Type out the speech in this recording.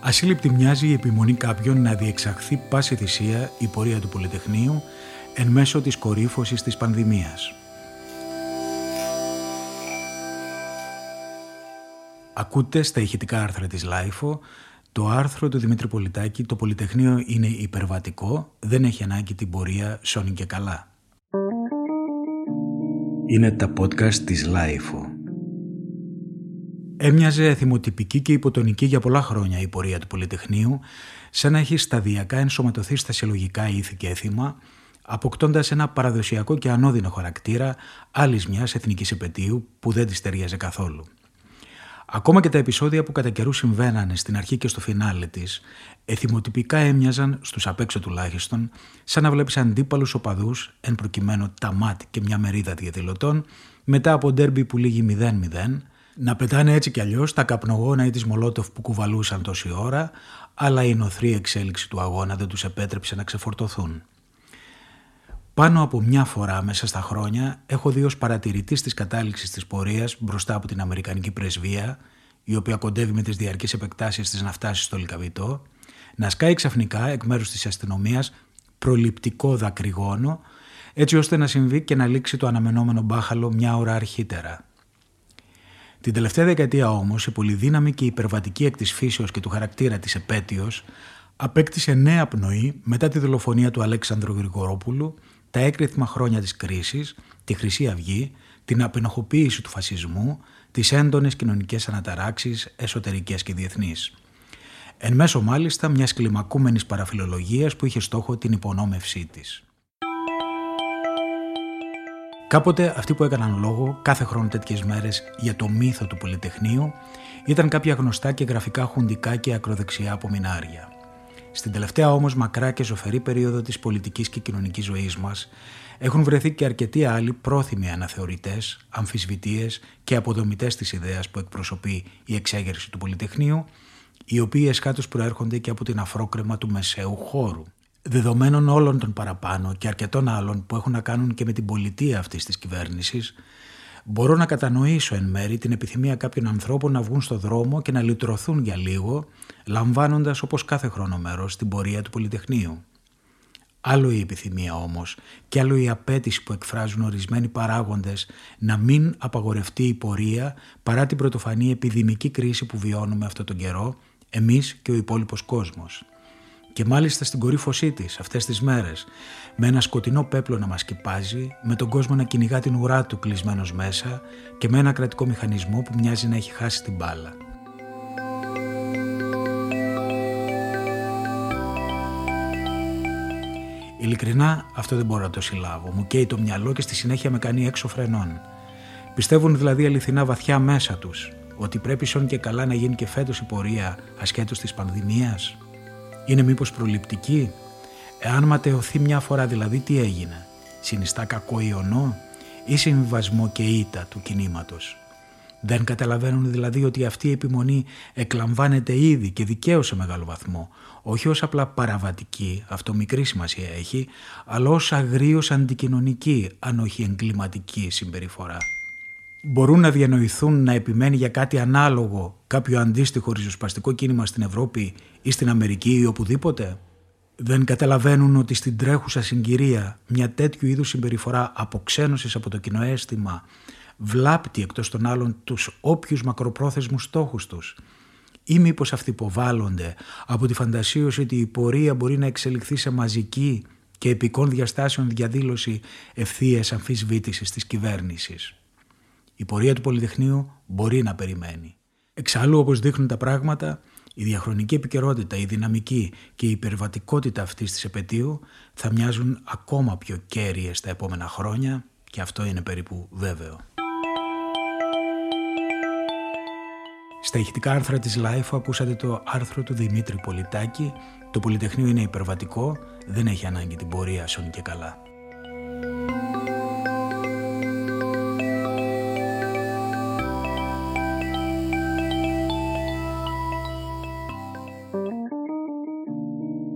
Ασύλληπτη μοιάζει η επιμονή κάποιων να διεξαχθεί πάση θυσία η πορεία του Πολυτεχνείου εν μέσω της κορύφωσης της πανδημίας. Ακούτε στα ηχητικά άρθρα της LiFO το άρθρο του Δημήτρη Πολιτάκη «Το Πολυτεχνείο είναι υπερβατικό, δεν έχει ανάγκη την πορεία σώνει και καλά». Είναι τα podcast της LiFO. Έμοιαζε θυμοτυπική και υποτονική για πολλά χρόνια η πορεία του Πολυτεχνείου, σαν να έχει σταδιακά ενσωματωθεί στα συλλογικά ήθη και έθιμα, αποκτώντας ένα παραδοσιακό και ανώδυνο χαρακτήρα άλλης μιας εθνικής επαιτίου που δεν της ταιριάζε καθόλου. Ακόμα και τα επεισόδια που κατά καιρού συμβαίνανε στην αρχή και στο φινάλε της, εθιμοτυπικά έμοιαζαν, στους απέξω τουλάχιστον, σαν να βλέπεις αντίπαλους οπαδούς, εν προκειμένου τα μάτ και μια μερίδα διαδηλωτών, μετά από ντέρμπι που λήγει 0-0, να πετάνε έτσι κι αλλιώς τα καπνογόνα ή τη Μολότοφ που κουβαλούσαν τόση ώρα, αλλά η νοθρή εξέλιξη του αγώνα δεν τους επέτρεψε να ξεφορτωθούν. Πάνω από μια φορά μέσα στα χρόνια έχω δει ως παρατηρητής της κατάληξης της πορείας μπροστά από την Αμερικανική πρεσβεία, η οποία κοντεύει με τις διαρκείς επεκτάσεις της να φτάσει στο Λικαβιτό, να σκάει ξαφνικά εκ μέρους της αστυνομίας προληπτικό δακρυγόνο, έτσι ώστε να συμβεί και να λήξει το αναμενόμενο μπάχαλο μια ώρα αρχίτερα. Την τελευταία δεκαετία όμως η πολυδύναμη και η υπερβατική εκ της φύσεως και του χαρακτήρα της επέτειος απέκτησε νέα πνοή μετά τη δολοφονία του Αλέξανδρου Γρηγορόπουλου τα έκρηθμα χρόνια της κρίσης, τη Χρυσή Αυγή, την απενοχοποίηση του φασισμού, τις έντονες κοινωνικές αναταράξεις εσωτερικές και διεθνείς. Εν μέσω μάλιστα μιας κλιμακούμενης παραφιλολογίας που είχε στόχο την υπονόμευσή της. Κάποτε αυτοί που έκαναν λόγο κάθε χρόνο τέτοιες μέρες για το μύθο του Πολυτεχνείου ήταν κάποια γνωστά και γραφικά χουντικά και ακροδεξιά απομεινάρια. Στην τελευταία όμως μακρά και ζωφερή περίοδο της πολιτικής και κοινωνικής ζωής μας, έχουν βρεθεί και αρκετοί άλλοι πρόθυμοι αναθεωρητές, αμφισβητείε και αποδομητές της ιδέας που εκπροσωπεί η εξέγερση του Πολυτεχνείου, οι οποίοι εσχάτως προέρχονται και από την αφρόκρεμα του μεσαίου χώρου. Δεδομένων όλων των παραπάνω και αρκετών άλλων που έχουν να κάνουν και με την πολιτεία αυτής της κυβέρνησης, Μπορώ να κατανοήσω εν μέρη την επιθυμία κάποιων ανθρώπων να βγουν στο δρόμο και να λυτρωθούν για λίγο, λαμβάνοντας όπως κάθε χρόνο μέρος στην πορεία του Πολυτεχνείου. Άλλο η επιθυμία όμως και άλλο η απέτηση που εκφράζουν ορισμένοι παράγοντες να μην απαγορευτεί η πορεία παρά την πρωτοφανή επιδημική κρίση που βιώνουμε αυτόν τον καιρό, εμείς και ο υπόλοιπος κόσμος και μάλιστα στην κορύφωσή της αυτές τις μέρες, με ένα σκοτεινό πέπλο να μας κοιπάζει, με τον κόσμο να κυνηγά την ουρά του κλεισμένος μέσα και με ένα κρατικό μηχανισμό που μοιάζει να έχει χάσει την μπάλα. Ειλικρινά αυτό δεν μπορώ να το συλλάβω. Μου καίει το μυαλό και στη συνέχεια με κάνει έξω φρενών. Πιστεύουν δηλαδή αληθινά βαθιά μέσα τους ότι πρέπει σόν και καλά να γίνει και φέτος η πορεία ασχέτως της πανδημίας; Είναι μήπως προληπτική; Εάν ματαιωθεί μια φορά δηλαδή τι έγινε; Συνιστά κακό ιονό ή συμβιβασμό και ήττα του κινήματος; Δεν καταλαβαίνουν δηλαδή ότι αυτή η επιμονή εκλαμβάνεται ήδη και δικαίως σε μεγάλο βαθμό, όχι ως απλά παραβατική, αυτό μικρή σημασία έχει, αλλά ως αγρίως αντικοινωνική, αν όχι εγκληματική συμπεριφορά μπορούν να διανοηθούν να επιμένει για κάτι ανάλογο κάποιο αντίστοιχο ριζοσπαστικό κίνημα στην Ευρώπη ή στην Αμερική ή οπουδήποτε. Δεν καταλαβαίνουν ότι στην τρέχουσα συγκυρία μια τέτοιου είδους συμπεριφορά αποξένωσης από το κοινό αίσθημα βλάπτει εκτός των άλλων τους όποιους μακροπρόθεσμους στόχους τους ή μήπως αυτοί υποβάλλονται από τη φαντασίωση ότι η πορεία μπορεί να εξελιχθεί σε μαζική και επικών διαστάσεων διαδήλωση ευθείας αμφισβήτησης της κυβέρνησης. Η πορεία του Πολυτεχνείου μπορεί να περιμένει. Εξάλλου, όπως δείχνουν τα πράγματα, η διαχρονική επικαιρότητα, η δυναμική και η υπερβατικότητα αυτής της επαιτίου θα μοιάζουν ακόμα πιο κέρυες τα επόμενα χρόνια και αυτό είναι περίπου βέβαιο. Στα ηχητικά άρθρα της Life ακούσατε το άρθρο του Δημήτρη Πολιτάκη «Το Πολυτεχνείο είναι υπερβατικό, δεν έχει ανάγκη την πορεία σώνει και καλά».